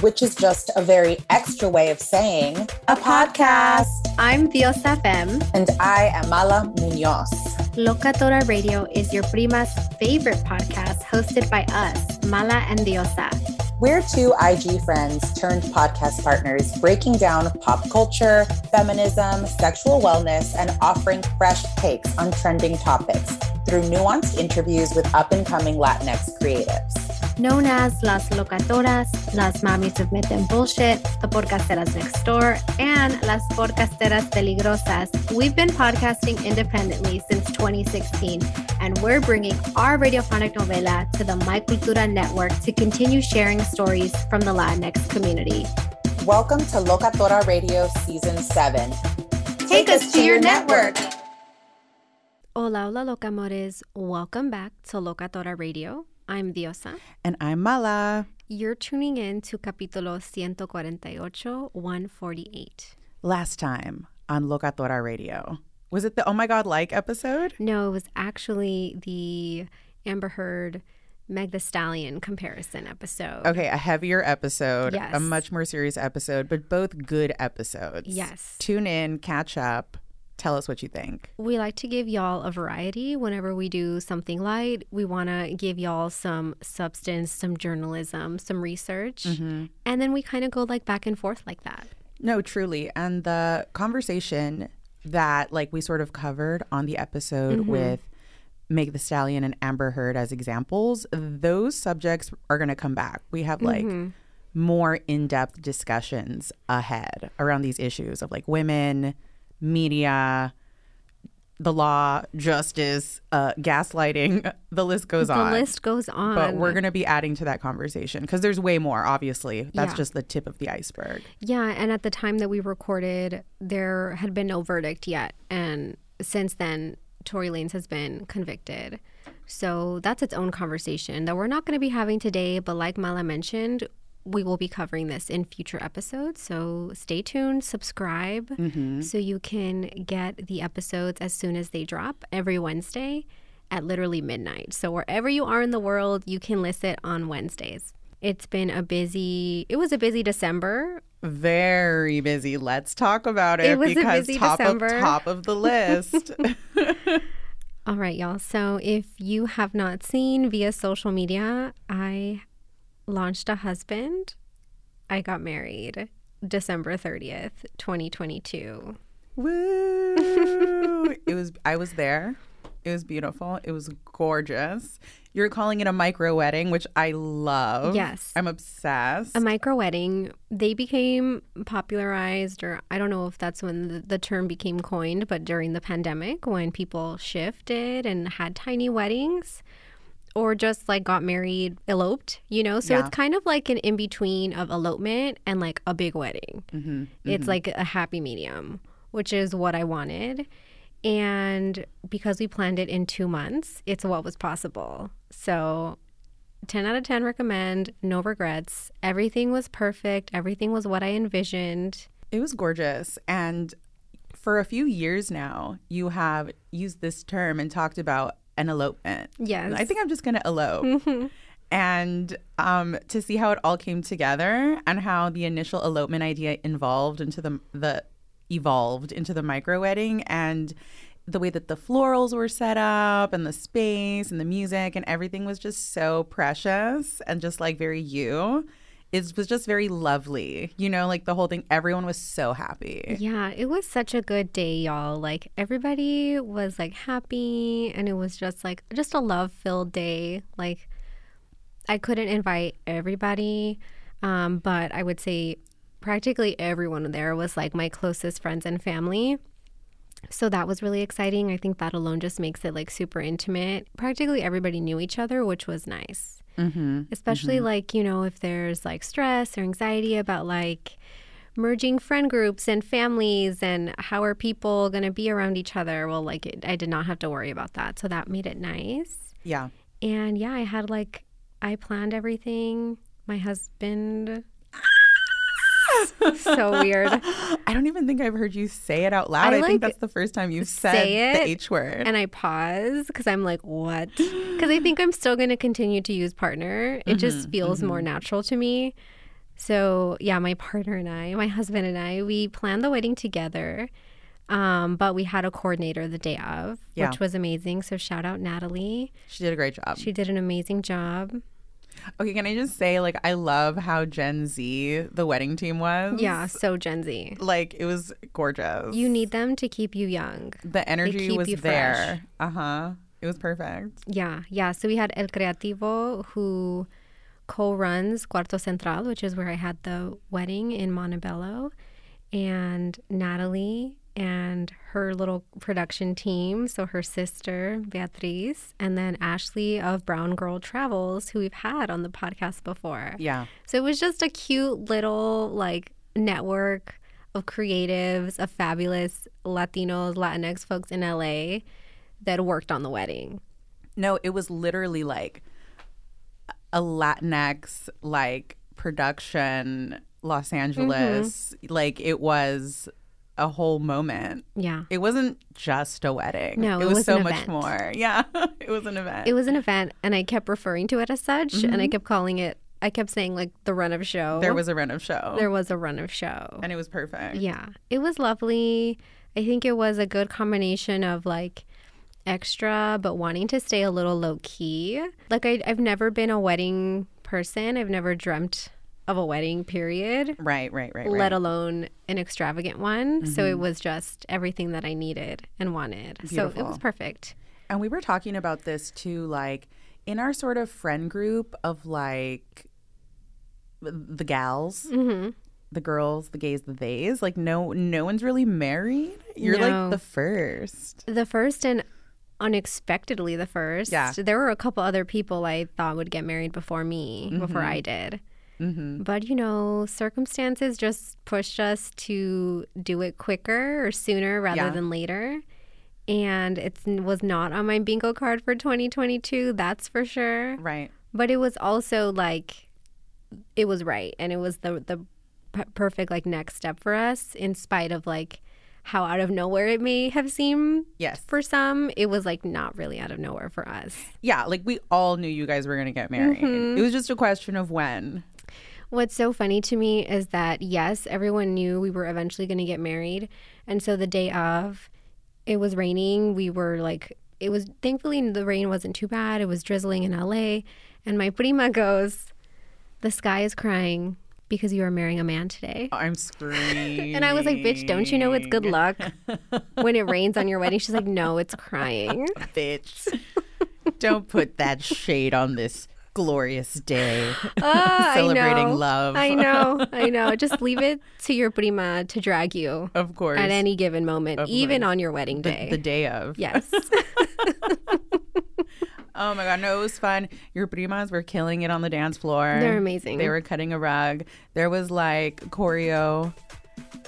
Which is just a very extra way of saying a podcast. I'm Diosa Femme. And I am Mala Munoz. Locatora Radio is your prima's favorite podcast hosted by us, Mala and Diosa. We're two IG friends turned podcast partners breaking down pop culture, feminism, sexual wellness, and offering fresh takes on trending topics through nuanced interviews with up and coming Latinx creatives. Known as Las Locatoras, Las Mamis of Myth and Bullshit, The Podcasteras Next Door, and Las Podcasteras Peligrosas, we've been podcasting independently since 2016, and we're bringing our radiophonic novela to the My Cultura network to continue sharing stories from the Latinx community. Welcome to Locatora Radio Season 7. Take us to your network. Hola, hola, locamores. Welcome back to Locatora Radio. I'm Diosa. And I'm Mala. You're tuning in to capítulo 148, 148. Last time on Locatora Radio. Was it the Oh My God Like episode? No, it was actually the Amber Heard Meg the Stallion comparison episode. Okay, a heavier episode, Yes. a much more serious episode, but both good episodes. Yes. Tune in, catch up, tell us what you think. We like to give y'all a variety whenever we do something light. We want to give y'all some substance, some journalism, some research. Mm-hmm. And then we kind of go like back and forth like that. No, truly. And the conversation that like we sort of covered on the episode Mm-hmm. with Meg the Stallion and Amber Heard as examples, those subjects are going to come back. We have like Mm-hmm. more in-depth discussions ahead around these issues of like women, media, the law, justice, uh, gaslighting. The list goes the on. The list goes on. But we're going to be adding to that conversation because there's way more, obviously. That's Yeah. just the tip of the iceberg. Yeah, and at the time that we recorded, there had been no verdict yet. And since then, Tory Lanez has been convicted. So that's its own conversation that we're not going to be having today. But like Mala mentioned, we will be covering this in future episodes. So stay tuned, subscribe mm-hmm. so you can get the episodes as soon as they drop every Wednesday at literally midnight. So wherever you are in the world, you can listen on Wednesdays. It's been a busy, it was a busy December. Very busy. Let's talk about it, It was a because busy top December. of top of the list. All right, y'all. So if you have not seen via social media, I launched a husband. I got married December 30th, 2022. Woo! it was I was there. It was beautiful. It was gorgeous. You're calling it a micro wedding, which I love. Yes. I'm obsessed. A micro wedding, they became popularized, or I don't know if that's when the, the term became coined, but during the pandemic when people shifted and had tiny weddings or just like got married, eloped, you know? So Yeah. it's kind of like an in between of elopement and like a big wedding. Mm-hmm. It's like a happy medium, which is what I wanted. And because we planned it in two months, it's what was possible. So 10 out of 10 recommend, no regrets. Everything was perfect, everything was what I envisioned. It was gorgeous. And for a few years now, you have used this term and talked about an elopement. Yes. I think I'm just going to elope. And um, to see how it all came together and how the initial elopement idea involved into the the evolved into the micro wedding and the way that the florals were set up and the space and the music and everything was just so precious and just like very you. It was just very lovely. You know, like the whole thing, everyone was so happy. Yeah, it was such a good day, y'all. Like everybody was like happy and it was just like just a love-filled day. Like I couldn't invite everybody, um, but I would say practically everyone there was like my closest friends and family. So that was really exciting. I think that alone just makes it like super intimate. Practically everybody knew each other, which was nice. Mm-hmm. Especially like, you know, if there's like stress or anxiety about like merging friend groups and families and how are people going to be around each other. Well, like it, I did not have to worry about that. So that made it nice. Yeah. And yeah, I had like, I planned everything. My husband. so weird. I don't even think I've heard you say it out loud. I, I, think that's the first time you've said say the H word. And I pause because I'm like, what? Because I think I'm still going to continue to use partner. It Mm-hmm, just feels more natural to me. So, yeah, my partner and I, my husband and I, we planned the wedding together. Um, but we had a coordinator the day of, Yeah. which was amazing. So, shout out Natalie. she did a great job. She did an amazing job. Okay, can I just say, like, I love how Gen Z the wedding team was. Yeah, so Gen Z. Like, it was gorgeous. You need them to keep you young. the energy was there. Uh huh. It was perfect. Yeah, yeah. So we had El Creativo who co-runs Cuarto Central, which is where I had the wedding in Montebello, and Natalie and her little production team. So her sister Beatriz, and then Ashley of Brown Girl Travels, who we've had on the podcast before. Yeah. So it was just a cute little like network of creatives, of fabulous Latinos, Latinx folks in LA that worked on the wedding. No, it was literally like a Latinx like production, Los Angeles. Mm-hmm. Like it was a whole moment. Yeah. It wasn't just a wedding. No, it it was, was so much more. Yeah, it was an event. It was an event, and I kept referring to it as such, and I kept calling it. I kept saying like the run of show. Mm-hmm. there was a run of show, there was a run of show. and it was perfect. Yeah, it was lovely. I think it was a good combination of like extra, but wanting to stay a little low key. Like I, I've never been a wedding person. I've never dreamt of a wedding. Period. Right, right, right, right. Let alone an extravagant one. So it was just everything that I needed and wanted. So it was perfect. And we were talking about this too, like in our sort of friend group of like the gals, Mm-hmm. the girls, the gays, the theys. Like no, no one's really married. You're No. like the first. The first and unexpectedly the first. Yeah. There were a couple other people I thought would get married before me, before I did. But, you know, circumstances just pushed us to do it quicker or sooner rather Yeah. than later. And it was not on my bingo card for 2022, that's for sure. Right. But it was also like, it was right. And it was the, the p- perfect, like, next step for us, in spite of, like, how out of nowhere it may have seemed Yes. for some, it was like not really out of nowhere for us. Yeah, like we all knew you guys were gonna get married. Mm-hmm. It was just a question of when. What's so funny to me is that yes, everyone knew we were eventually going to get married, and so the day of, it was raining. We were like, it was thankfully the rain wasn't too bad. It was drizzling in LA, and my prima goes, "The sky is crying because you are marrying a man today." Oh, I'm screaming. And I was like, "Bitch, don't you know it's good luck when it rains on your wedding?" She's like, "No, it's crying." bitch. Don't put that shade on this glorious day. I Celebrating know. love. I know. I know. Just leave it to your prima to drag you Of course. at any given moment, Of even course. on your wedding day. the day of. yes. Oh my god, no, it was fun. Your primas were killing it on the dance floor. They're amazing. They were cutting a rug. There was like choreo.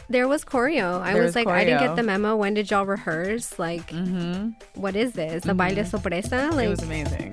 there was choreo. I was was like, I didn't. Mm-hmm. get the memo. When did y'all rehearse? Like, what is this? A baile sorpresa? Like, It was amazing.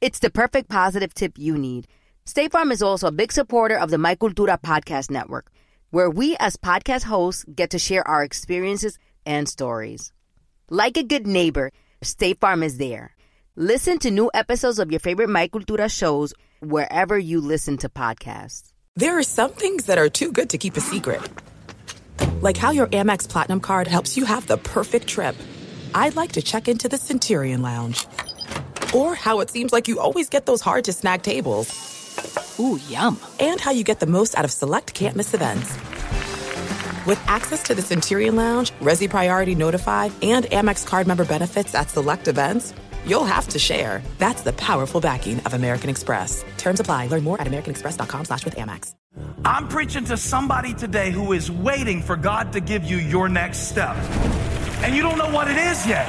It's the perfect positive tip you need. State Farm is also a big supporter of the My Cultura podcast network, where we as podcast hosts get to share our experiences and stories. Like a good neighbor, State Farm is there. Listen to new episodes of your favorite My Cultura shows wherever you listen to podcasts. There are some things that are too good to keep a secret. Like how your Amex Platinum card helps you have the perfect trip. I'd like to check into the Centurion Lounge. Or how it seems like you always get those hard to snag tables. Ooh, yum. And how you get the most out of select can't miss events. With access to the Centurion Lounge, Resy Priority Notify, and Amex card member benefits at select events, you'll have to share. That's the powerful backing of American Express. Terms apply. Learn more at americanexpress.com slash with Amex. I'm preaching to somebody today who is waiting for God to give you your next step. And you don't know what it is yet.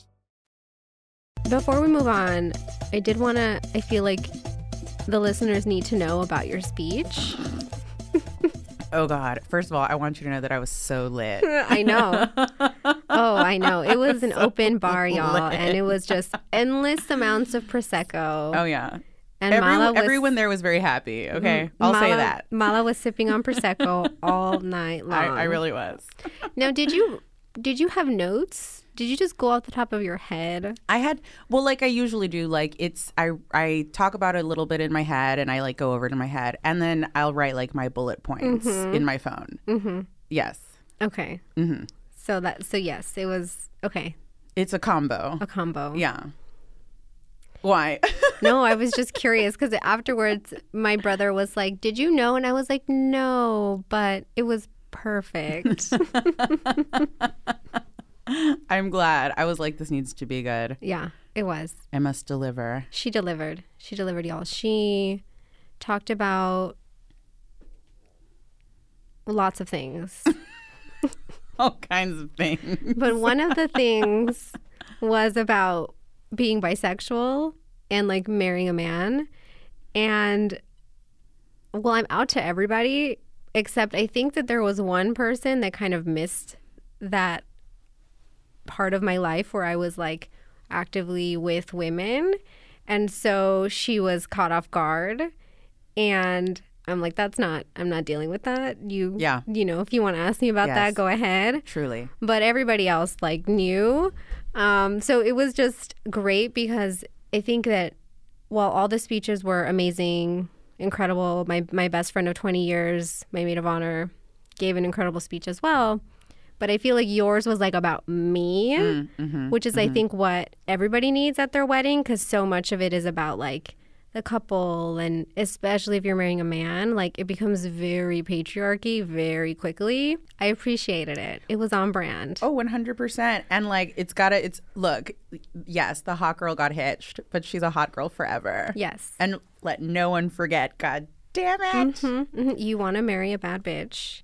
Before we move on, I did want to, I feel like the listeners need to know about your speech. Oh God! First of all, I want you to know that I was so lit. I know. Oh, I know. It was an open bar, y'all, and it was just endless amounts of prosecco. Oh yeah. And Everyone, Mala was, everyone there was very happy. Mm-hmm. Okay, I'll say Mala- that. Mala was sipping on prosecco all night long. I, I really was. Now, did you did you have notes? Did you just go off the top of your head? I had well, like I usually do. Like it's I I talk about it a little bit in my head, and I like go over it in my head, and then I'll write like my bullet points in my phone. Mm-hmm. Yes, Okay. Mm-hmm. So that so yes, it was okay. it's a combo. A combo. Yeah. Why? No, I was just curious because afterwards, my brother was like, "Did you know?" And I was like, "No," but it was perfect. I'm glad. I was like, this needs to be good. yeah, it was. I must deliver. She delivered. She delivered, y'all. She talked about lots of things. All kinds of things. But one of the things was about being bisexual and like marrying a man. And well, I'm out to everybody, except I think that there was one person that kind of missed that part of my life where I was like actively with women. And so she was caught off guard. And I'm like, that's not, I'm not dealing with that. You, Yeah. you know, if you want to ask me about Yes. that, go ahead Truly. but everybody else like knew. Um, so it was just great because I think that while all the speeches were amazing, incredible, my my best friend of 20 years, my maid of honor, gave an incredible speech as well. But I feel like yours was like about me, mm, mm-hmm, which is I mm-hmm. think what everybody needs at their wedding because so much of it is about like the couple and especially if you're marrying a man, like it becomes very patriarchy very quickly. I appreciated it. It was on brand. Oh, 100%. And like, it's gotta, it's, look, yes, the hot girl got hitched, but she's a hot girl forever. Yes. And let no one forget, God damn it. Mhm. You want to marry a bad bitch,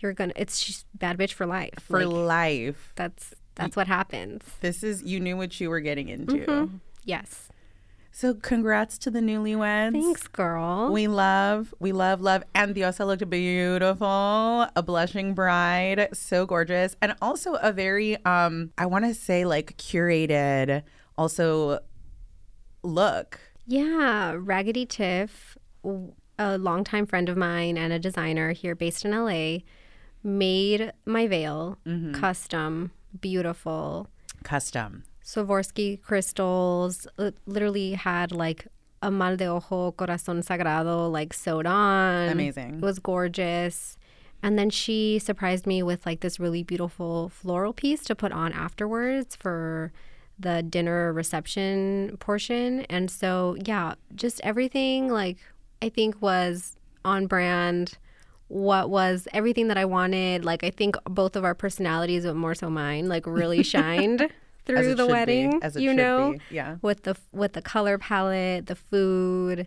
you're gonna. It's just bad bitch for life. For Like, life. that's that's what happens. This is, you knew what you were getting into. Mm-hmm. Yes. So congrats to the newlyweds. Thanks, girl. We love, we love, love. And Diosa looked beautiful, a blushing bride, so gorgeous. And also a very, um, I want to say like curated, also look. Yeah, Raggedy Tiff, a longtime friend of mine and a designer here based in LA, made my veil Mm-hmm. custom, beautiful. Custom. Swarovski crystals. It literally had like a mal de ojo, corazón sagrado, like sewed on. Amazing. It was gorgeous. And then she surprised me with like this really beautiful floral piece to put on afterwards for the dinner reception portion. And so, yeah, just everything like I think was on brand. What was everything that I wanted? Like, I think both of our personalities, but more so mine, like really shined through the wedding. you know, be, yeah. with the with the color palette, the food,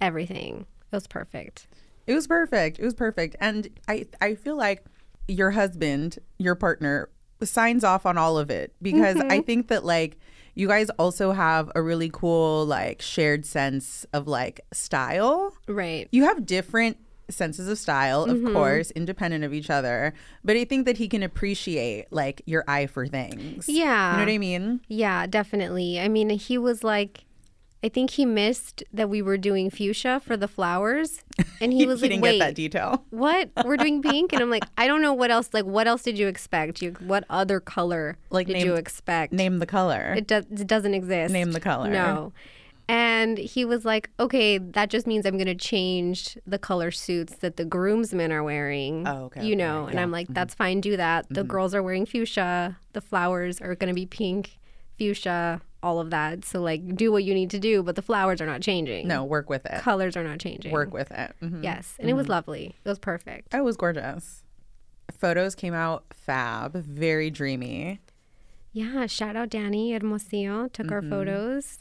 everything. It was perfect. It was perfect. It was perfect. And I I feel like your husband, your partner, signs off on all of it because I mm-hmm. think that like you guys also have a really cool like shared sense of like style. Right. You have different senses of style, of mm-hmm. course, independent of each other, but I think that he can appreciate like your eye for things. Yeah. You know what I mean? Yeah, definitely. I mean, he was like, I think he missed that we were doing fuchsia for the flowers, and he was he like, didn't "Wait, get that detail. what? We're doing pink?" And I'm like, "I don't know what else. Like, what else did you expect? You, what other color Like, did name- you expect? Name the color. It does. It doesn't exist. Name the color. No. And he was like, "Okay, that just means I'm going to change the color suits that the groomsmen are wearing." Oh, okay, You okay, know, and yeah. I'm like, mm-hmm. "That's fine. Do that. The mm-hmm. girls are wearing fuchsia. The flowers are going to be pink, fuchsia, all of that. So like, do what you need to do, but the flowers are not changing. no, work with it. colors are not changing. Work with it. Mhm. Yes, and it was mm-hmm. lovely. It was perfect. Oh, it was gorgeous. Photos came out fab, very dreamy. Yeah, shout out Danny Hermosillo took our photos.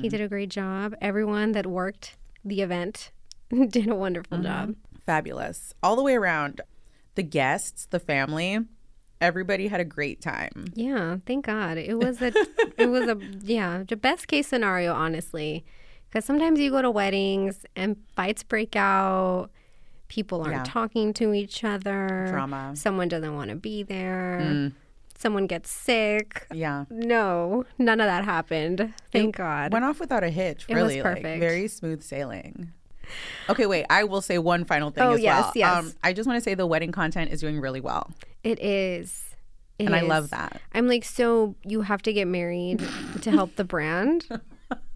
He did a great job. Everyone that worked the event did a wonderful job. Fabulous. All the way around. The guests, the family, everybody had a great time. Yeah, thank God. It was a it was a yeah, the best case scenario honestly. Cuz sometimes you go to weddings and fights break out. People aren't Yeah. talking to each other. Drama. Mm. Someone doesn't want to be there. Someone gets sick. Yeah. No, none of that happened. Thank God. Went off without a hitch, It was really. Like, perfect. very smooth sailing. Okay, wait. I will say one final thing Oh, as yes, well. Um, yes. I just want to say the wedding content is doing really well. It is. It And I love that. I'm like, so you have to get married to help the brand?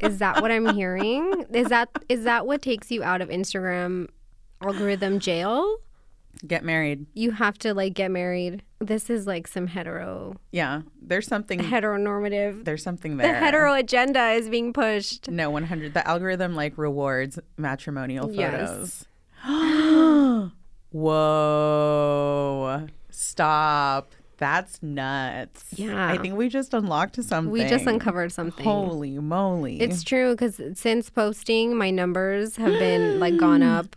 Is that what I'm hearing? Is that is that what takes you out of Instagram algorithm jail? Get married. You have to like get married. This is like some hetero Yeah. There's something heteronormative. there's something there. The hetero agenda is being pushed. No, 100. The algorithm like rewards matrimonial Yes. photos. Whoa. Stop. That's nuts. Yeah. I think we just unlocked something. We just uncovered something. Holy moly. It's true because since posting, my numbers have been like gone up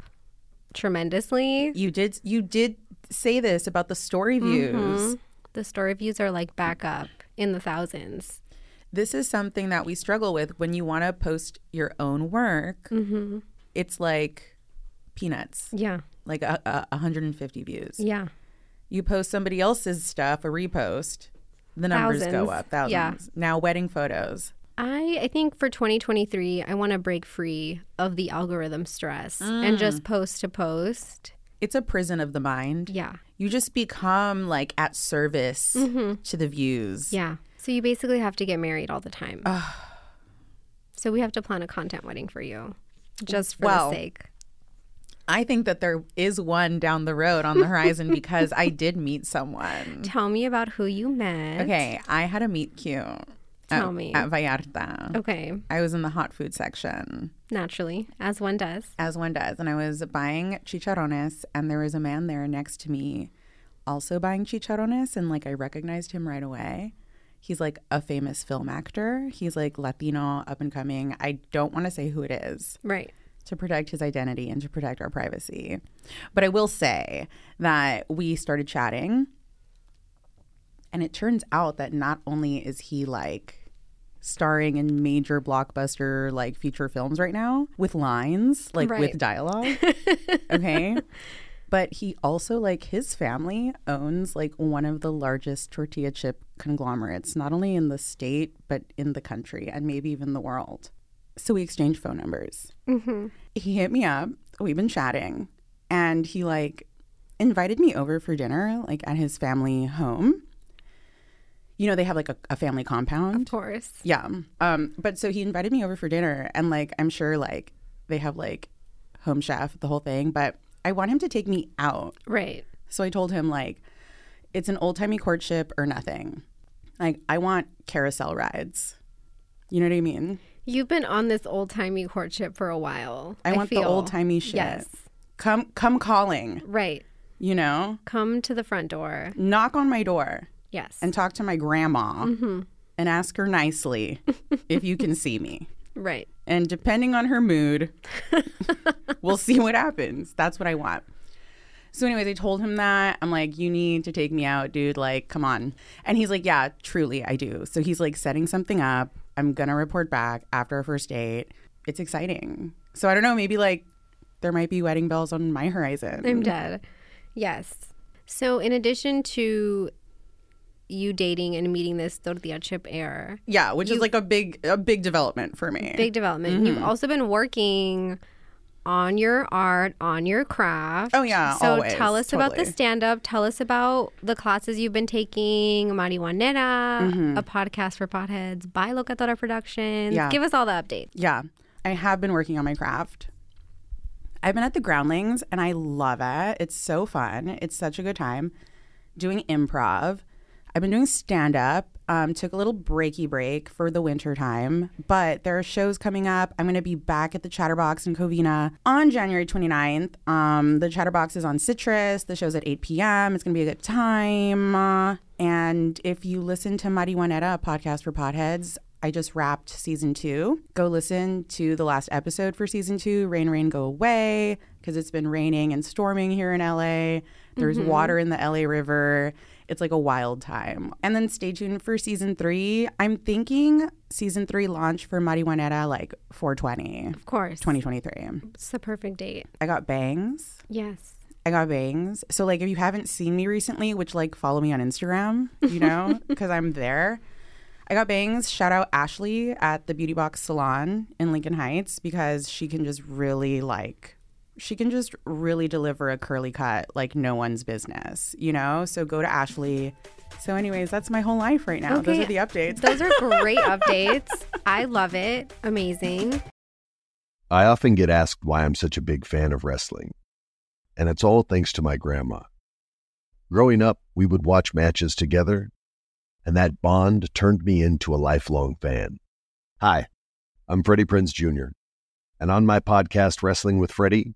tremendously. you did you did say this about the story views. Mm-hmm. The story views are like back up in the thousands. This is something that we struggle with when you want to post your own work. Mm-hmm. It's like peanuts, Yeah. like a, a 150 views. Yeah. You post somebody else's stuff, a repost, the numbers go up, thousands. Yeah. Now wedding photos. I I think for 2023, I want to break free of the algorithm stress and mm. just post to post. It's a prison of the mind. Yeah. You just become like at service mm-hmm. to the views. Yeah. So you basically have to get married all the time. so we have to plan a content wedding for you just for Well, the sake. I think that there is one down the road on the horizon because I did meet someone. Tell me about who you met. Okay, I had a meet cute. Tell at, me. At Vallarta. Okay. I was in the hot food section, Naturally, as one does. as one does, and I was buying chicharrones, and there was a man there next to me also buying chicharrones, and like I recognized him right away. He's like a famous film actor. He's like Latino, up and coming. I don't want to say who it is Right. to protect his identity and to protect our privacy. But I will say that we started chatting, and it turns out that not only is he like starring in major blockbuster like feature films right now with lines, like Right. with dialogue, okay? But he also like his family owns like one of the largest tortilla chip conglomerates, not only in the state but in the country and maybe even the world. So we exchanged phone numbers mm-hmm. he hit me up. We've been chatting, and he like invited me over for dinner, like at his family home. You know, they have like a, a family compound. Of course. Yeah. Um, but so he invited me over for dinner and like I'm sure like they have like home chef, the whole thing, but I want him to take me out. Right. So I told him like it's an old timey courtship or nothing. Like I want carousel rides. You know what I mean? You've been on this old timey courtship for a while. I, want the old timey shit. Yes. Come come calling. Right. You know? Come to the front door. Knock on my door. Yes. And talk to my grandma Mm-hmm. and ask her nicely if you can see me. Right. And depending on her mood, we'll see what happens. That's what I want. So, anyways, I told him that. I'm like, you need to take me out, dude. Like, come on. And he's like, yeah, truly, I do. So, he's like setting something up. I'm going to report back after our first date. It's exciting. So, I don't know, maybe like there might be wedding bells on my horizon. I'm dead. Yes. So, in addition to you dating and meeting this tortilla chip heir, Yeah, which is like a big, a big development for me. big development, you've Mhm. also been working on your art, on your craft. Oh, yeah, So always, tell us about the totally. stand up. Tell us about the classes you've been taking, Marihuanera, Mhm. a podcast for potheads, by Locatora Productions. Yeah. Give us all the updates. Yeah, I have been working on my craft. I've been at the Groundlings and I love it. It's so fun. It's such a good time doing improv. I've been doing stand up. Um, took a little breaky break for the winter time, but there are shows coming up. I'm going to be back at the Chatterbox in Covina on January 29th. Um, the Chatterbox is on Citrus. The show's at 8 p.m. It's going to be a good time. Uh, and if you listen to Marihuanera, a podcast for potheads, I just wrapped season two. Go listen to the last episode for season two, Rain, Rain, Go Away, because it's been raining and storming here in LA. There's Mhm. water in the LA River. It's like a wild time. And then stay tuned for season three. I'm thinking season three launch for Marihuanera like 420. Of course. 2023. It's the perfect date. I got bangs. Yes. I got bangs. So like if you haven't seen me recently, which like follow me on Instagram, you know, because I'm there. I got bangs. Shout out Ashley at the Beauty Box Salon in Lincoln Heights because she can just really like she can just really deliver a curly cut like no one's business, you know? So go to Ashley. So anyways, that's my whole life right now. Those are the updates. Those are great updates. I love it. Amazing. I often get asked why I'm such a big fan of wrestling, and it's all thanks to my grandma. Growing up, we would watch matches together, and that bond turned me into a lifelong fan. Hi, I'm Freddie Prinze Jr., and on my podcast, Wrestling with Freddie,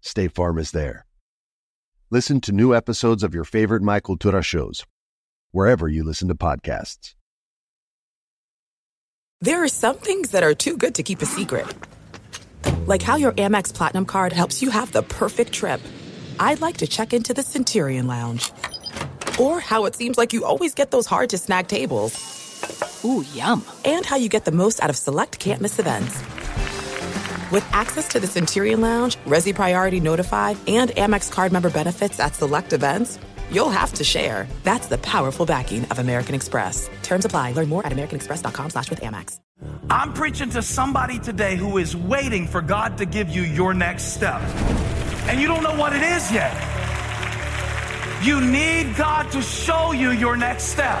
State Farm is there. Listen to new episodes of your favorite My Cultura shows, wherever you listen to podcasts. There are some things that are too good to keep a secret. Like how your Amex Platinum card helps you have the perfect trip. I'd like to check into the Centurion Lounge. Or how it seems like you always get those hard to snag tables. Ooh, yum. And how you get the most out of select can't miss events. With access to the Centurion Lounge, Resy Priority Notified, and Amex card member benefits at select events, you'll have to share. That's the powerful backing of American Express. Terms apply. Learn more at americanexpress.com slash with Amex. I'm preaching to somebody today who is waiting for God to give you your next step. And you don't know what it is yet. You need God to show you your next step.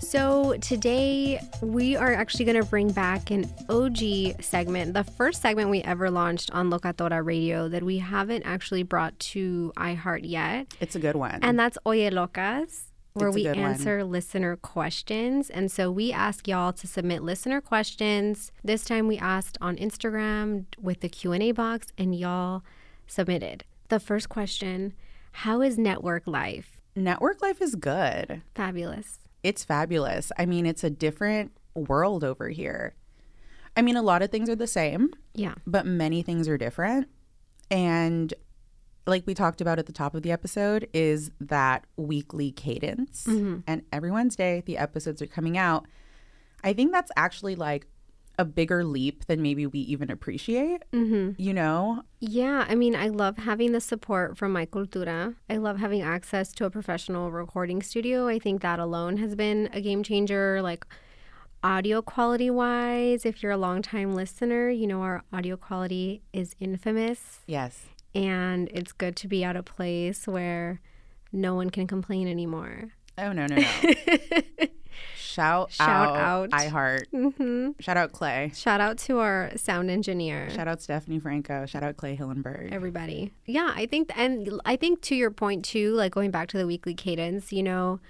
So today we are actually going to bring back an OG segment, the first segment we ever launched on Locatora Radio that we haven't actually brought to iHeart yet. It's a good one. And that's Oye Locas, where we good one. answer listener questions. And so we ask y'all to submit listener questions. This time we asked on Instagram with the Q&A box and y'all submitted. The first question, how is network life? Network life is good. Fabulous. It's fabulous. I mean, it's a different world over here. I mean, a lot of things are the same, Yeah. but many things are different. And like we talked about at the top of the episode, is that weekly cadence. Mm-hmm. And every Wednesday, the episodes are coming out. I think that's actually like a bigger leap than maybe we even appreciate. Mm-hmm. You know, Yeah, I mean, I love having the support from My Cultura. I love having access to a professional recording studio. I think that alone has been a game changer, like audio quality wise. If you're a longtime listener, you know our audio quality is infamous, yes. and it's good to be at a place where no one can complain anymore. Oh, no, no, no. Shout, Shout out, out. iHeart. hmm Shout out Clay. Shout out to our sound engineer. Shout out Stephanie Franco. Shout out Clay Hillenberg. everybody. Yeah, I think, and I think to your point too, like going back to the weekly cadence, you know,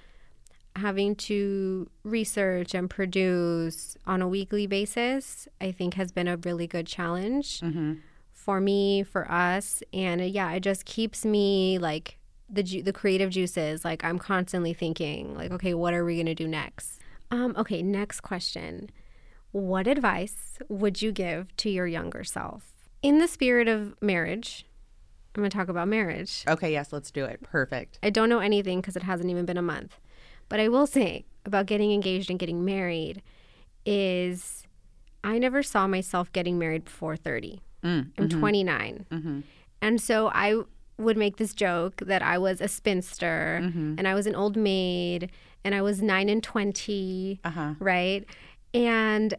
having to research and produce on a weekly basis, I think has been a really good challenge for me, for us, and yeah, it just keeps me like the ju- the creative juices. Like I'm constantly thinking, like, okay, what are we gonna do next? Um, okay, next question. What advice would you give to your younger self? In the spirit of marriage, I'm going to talk about marriage. Okay, yes, let's do it. Perfect. I don't know anything because it hasn't even been a month. But I will say about getting engaged and getting married is I never saw myself getting married before 30. Mm, I'm mhm. 29. Mhm. And so I would make this joke that I was a spinster Mhm. and I was an old maid and I was 9 and 20, Uh-huh. right? And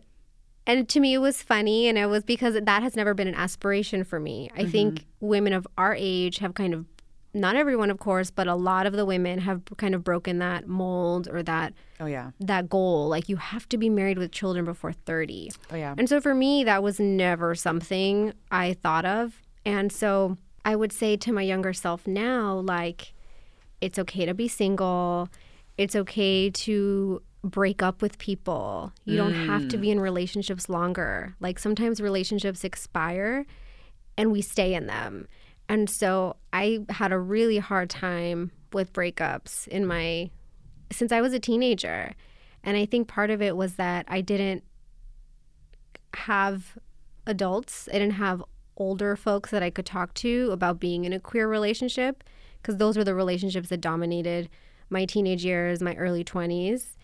and to me it was funny and it was because that has never been an aspiration for me. I think women of our age have kind of not everyone of course, but a lot of the women have kind of broken that mold or that Oh, yeah. that goal like you have to be married with children before 30. Oh, yeah. And so for me, that was never something I thought of. And so I would say to my younger self now, like, it's okay to be single. It's okay to break up with people. You don't have to be mm. in relationships longer. Like, sometimes relationships expire and we stay in them. And so I had a really hard time with breakups in my since I was a teenager. And I think part of it was that I didn't have adults. I didn't have older folks that I could talk to about being in a queer relationship because those were the relationships that dominated my teenage years, my early 20s.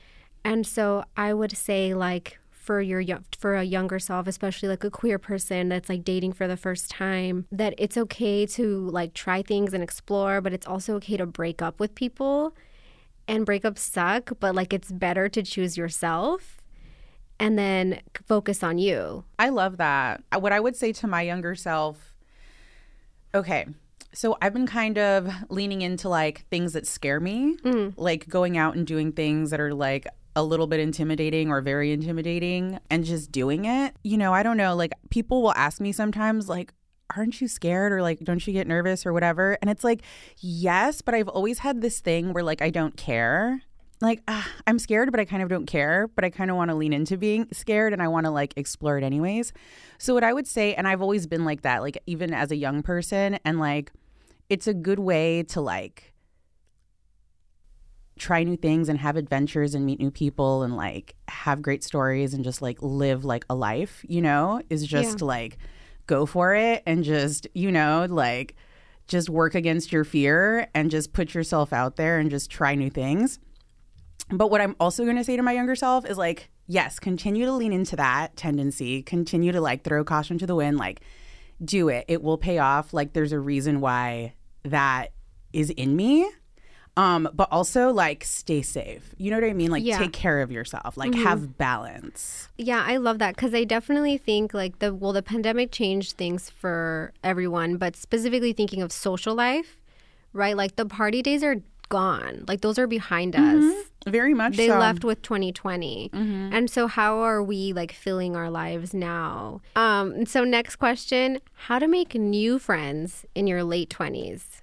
And so I would say like for your for a younger self, especially like a queer person that's like dating for the first time, that it's okay to like try things and explore, but it's also okay to break up with people. And breakups suck, but like it's better to choose yourself and then focus on you. I love that. What I would say to my younger self, okay, so I've been kind of leaning into like things that scare me, like going out and doing things that are like a little bit intimidating or very intimidating and just doing it. You know, I don't know, like people will ask me sometimes, like, aren't you scared? or like don't you get nervous? or whatever. And it's like yes but i've always had this thing where like i don't care. Like ah, i'm scared but i kind of don't care. But i kind of want to lean into being scared and i want to like explore it anyways. So what i would say and i've always been like that like even as a young person and like it's a good way to like try new things and have adventures and meet new people and like have great stories and just like live like a life you know is just Yeah. like go for it and just you know like just work against your fear and just put yourself out there and just try new things but what I'm also going to say to my younger self is like, yes, continue to lean into that tendency. Continue to like throw caution to the wind. Like, do it. It will pay off. Like, there's a reason why that is in me. Um, but also like stay safe. You know what I mean? Like Yeah. take care of yourself. Like Mhm. have balance. Yeah, I love that because I definitely think like the well, the pandemic changed things for everyone, but specifically thinking of social life, right? Like the party days are gone. Like those are behind us. Very much They so. left with 2020. And so how are we like filling our lives now? Um so next question, how to make new friends in your late 20s?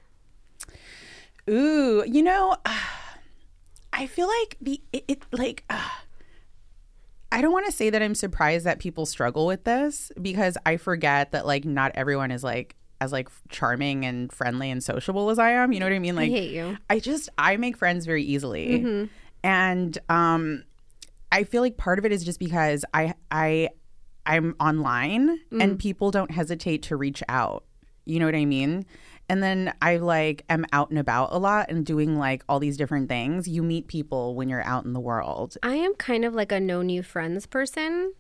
Ooh, you know, I feel like the it, it like uh, I don't want to say that I'm surprised that people struggle with this because I forget that like not everyone is like as like charming and friendly and sociable as I am. You know what I mean? Like I hate you. I just I make friends very easily. Mhm. And um I feel like part of it is just because I I I'm online and people don't hesitate to reach out. You know what I mean? And then I like am out and about a lot and doing like all these different things. You meet people when you're out in the world. I am kind of like a no new friends person.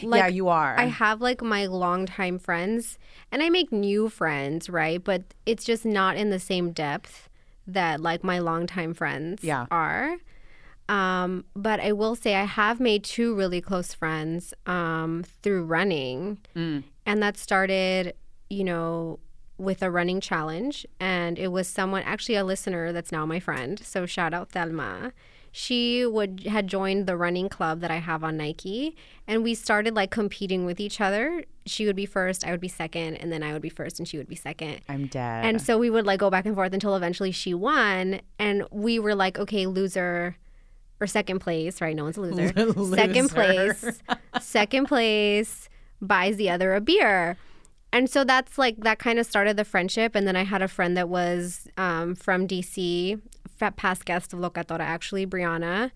Yeah, you are. I have like my longtime friends and I make new friends, right? But it's just not in the same depth that like my longtime friends Yeah. are. Um, but I will say I have made two really close friends um, through running. Mm. And that started, you know, with a running challenge. And it was someone, actually a listener that's now my friend. So shout out Thelma. She would had joined the running club that I have on Nike. And we started like competing with each other. She would be first, I would be second, and then I would be first and she would be second. I'm dead. And so we would like go back and forth until eventually she won. And we were like, okay, loser or second place, right? No one's a loser. Second place, second place buys the other a beer. And so that's like that kind of started the friendship. And then I had a friend that was um, from DC, past guest of Locatora, actually, Brianna.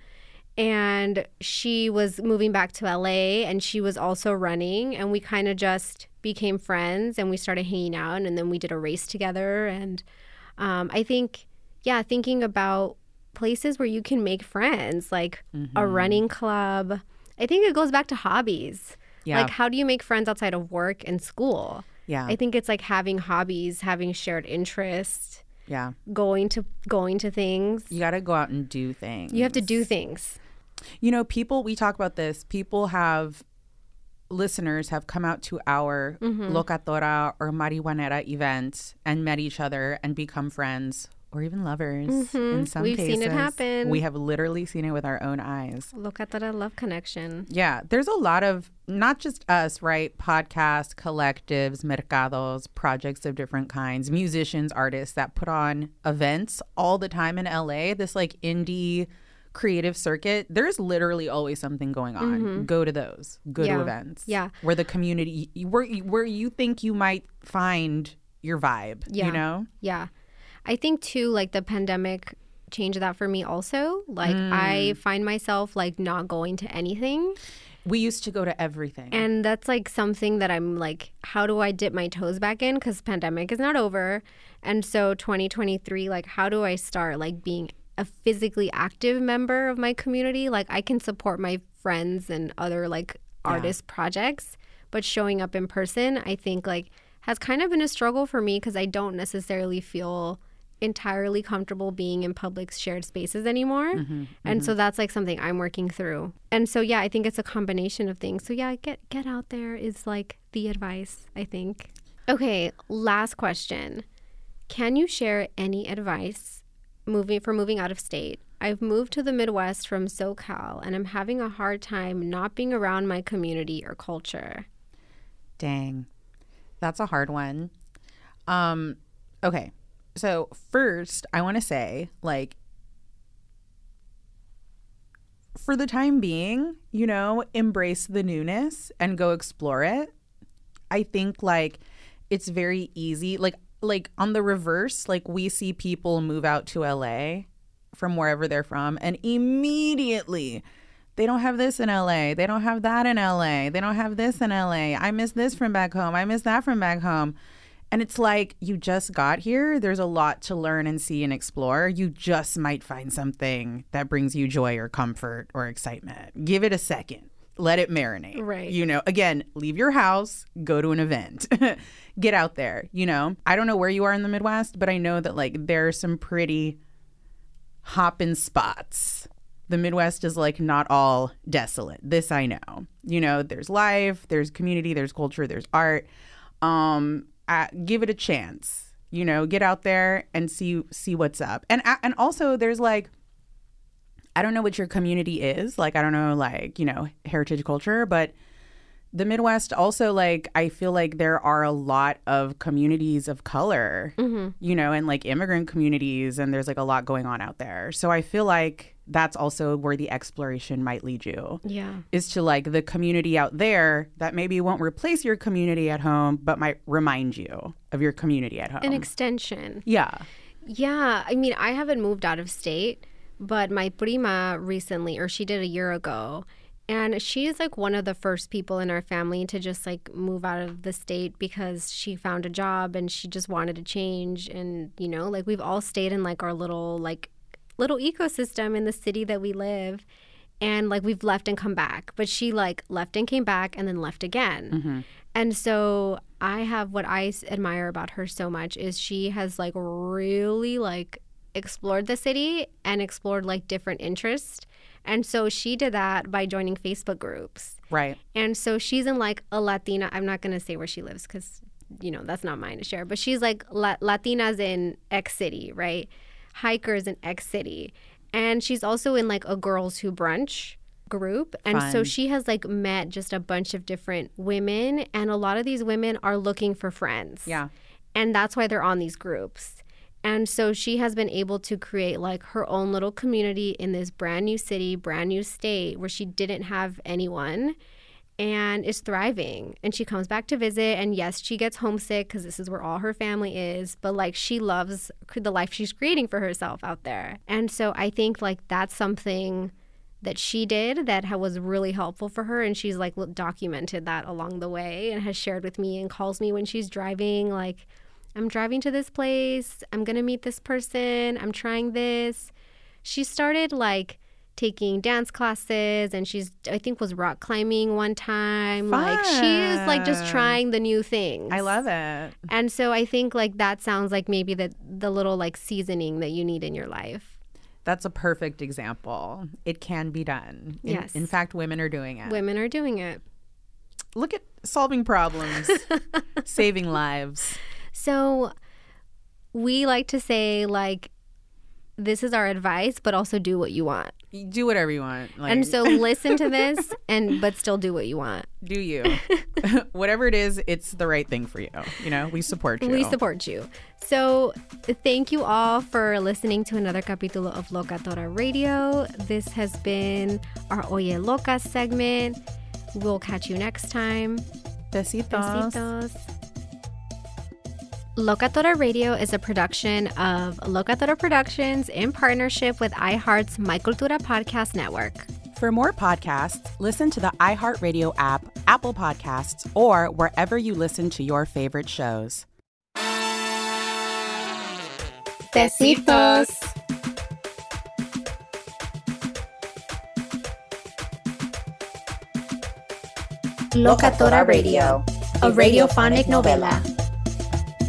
And she was moving back to LA and she was also running. And we kind of just became friends and we started hanging out. And then we did a race together. And um, I think, yeah, thinking about places where you can make friends, like a Mm-hmm. running club. I think it goes back to hobbies. Yeah. Like, how do you make friends outside of work and school? Yeah. I think it's like having hobbies, having shared interests, yeah. going to going to things. You got to go out and do things. You have to do things. You know, people, we talk about this. People have, listeners have come out to our Mhm. Locatora or Marihuanera events and met each other and become friends or even lovers in Mhm. some We've cases. seen it happen. We have literally seen it with our own eyes. Look at that love connection. Yeah, there's a lot of not just us, right? Podcasts, collectives, mercados, projects of different kinds, musicians, artists that put on events all the time in LA. This like indie creative circuit. There's literally always something going on. Mhm. Go to those. Go Yeah. to events. Yeah. Where the community where where you think you might find your vibe, Yeah. you know? Yeah. I think too, like the pandemic changed that for me also. Like Mm. I find myself like not going to anything. We used to go to everything. And that's like something that I'm like, how do I dip my toes back in? Because pandemic is not over. And so 2023, like, how do I start like being a physically active member of my community? Like, I can support my friends and other like artist projects, but showing up in person, I think like has kind of been a struggle for me because I don't necessarily feel entirely comfortable being in public shared spaces anymore. Mm-hmm, And so that's like something I'm working through. And so yeah, I think it's a combination of things. So yeah, get get out there is like the advice, I think. Okay, last question. Can you share any advice moving for moving out of state? I've moved to the Midwest from SoCal and I'm having a hard time not being around my community or culture. Dang. That's a hard one. Um okay. So first, I want to say like for the time being, you know, embrace the newness and go explore it. I think like it's very easy like like on the reverse, like we see people move out to LA from wherever they're from and immediately they don't have this in LA. They don't have that in LA. They don't have this in LA. I miss this from back home. I miss that from back home. And it's like you just got here. There's a lot to learn and see and explore. You just might find something that brings you joy or comfort or excitement. Give it a second. Let it marinate. Right. You know, again, leave your house, go to an event. Get out there, you know. I don't know where you are in the Midwest, but I know that like there are some pretty hopping spots. The Midwest is like not all desolate. This I know. You know, there's life, there's community, there's culture, there's art. Um, uh, give it a chance. You know, get out there and see see what's up. And and also there's like I don't know what your community is. Like I don't know like, you know, heritage culture, but the Midwest also like I feel like there are a lot of communities of color, you know, and like immigrant communities and there's like a lot going on out there. So I feel like that's also where the exploration might lead you Yeah. is to like the community out there that maybe won't replace your community at home, but might remind you of your community at home. An extension. yeah. Yeah, I mean, I haven't moved out of state, but my prima recently, or she did a year ago, and she is like one of the first people in our family to just like move out of the state because she found a job and she just wanted to change. And, you know, like we've all stayed in like our little, like, little ecosystem in the city that we live. And like we've left and come back, but she like left and came back and then left again. Mm-hmm. And so I have what i admire about her so much is she has like really like explored the city and explored like different interests. And so she did that by joining Facebook groups. Right. And so she's in like a Latina, I'm not going to say where she lives cuz you know, that's not mine to share, but she's like La- Latinas in X city, right? Hikers in X city. And she's also in like a girls who brunch group. And so she has like met just a bunch of different women and a lot of these women are looking for friends. Yeah. And that's why they're on these groups. And so she has been able to create like her own little community in this brand new city, brand new state where she didn't have anyone and is thriving. And she comes back to visit. And yes, she gets homesick because this is where all her family is. But like she loves the life she's creating for herself out there. And so I think like that's something that she did that was really helpful for her and she's like documented that along the way and has shared with me and calls me when she's driving like i'm driving to this place i'm gonna meet this person i'm trying this she started like taking dance classes and she's i think was rock climbing one time like she is like just trying the new things I love it. and so i think like that sounds like maybe the the little like seasoning that you need in your life That's a perfect example. It can be done. In, Yes. In fact, women are doing it. women are doing it Look at solving problems, saving lives. So we like to say like this is our advice, but also do what you want. You do whatever you want. Like, and so listen to this and but still do what you want. do you. whatever it is, it's the right thing for you. You know, we support you. We support you. So thank you all for listening to another capítulo of Locatora Radio. This has been our Oye Loca segment. We'll catch you next time. Besitos. Besitos. Locatora Radio is a production of Locatora Productions in partnership with iHeart's My Cultura Podcast Network. For more podcasts, listen to the iHeartRadio app, Apple Podcasts, or wherever you listen to your favorite shows. Besitos. Locatora Radio, a radiophonic novela.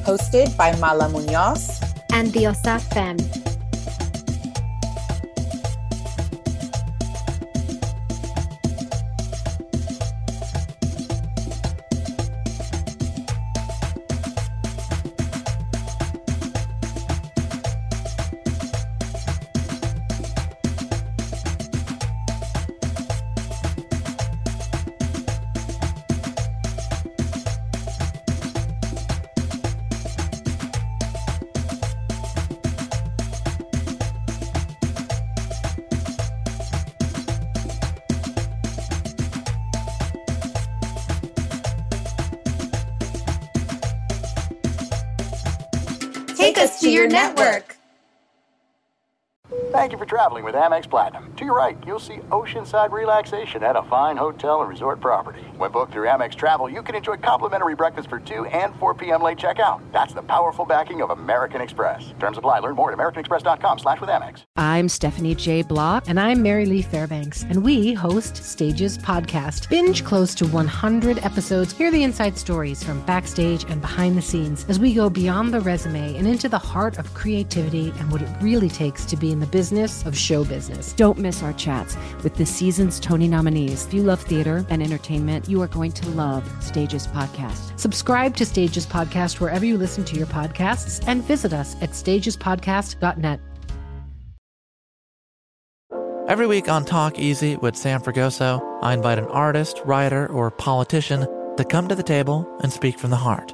Hosted by Mala Munoz And the Femme. Take traveling with Amex Platinum. To your right, you'll see oceanside relaxation at a fine hotel and resort property. When booked through Amex Travel, you can enjoy complimentary breakfast for 2 and 4 p.m. late checkout. That's the powerful backing of American Express. Terms apply. Learn more at americanexpress.com slash with Amex. I'm Stephanie J. Block. And I'm Mary Lee Fairbanks. And we host Stages Podcast. Binge close to 100 episodes. Hear the inside stories from backstage and behind the scenes as we go beyond the resume and into the heart of creativity and what it really takes to be in the business business of show business. Don't miss our chats with this season's Tony nominees. If you love theater and entertainment, you are going to love Stages Podcast. Subscribe to Stages Podcast wherever you listen to your podcasts and visit us at stagespodcast.net. Every week on Talk Easy with Sam Fragoso, I invite an artist, writer, or politician to come to the table and speak from the heart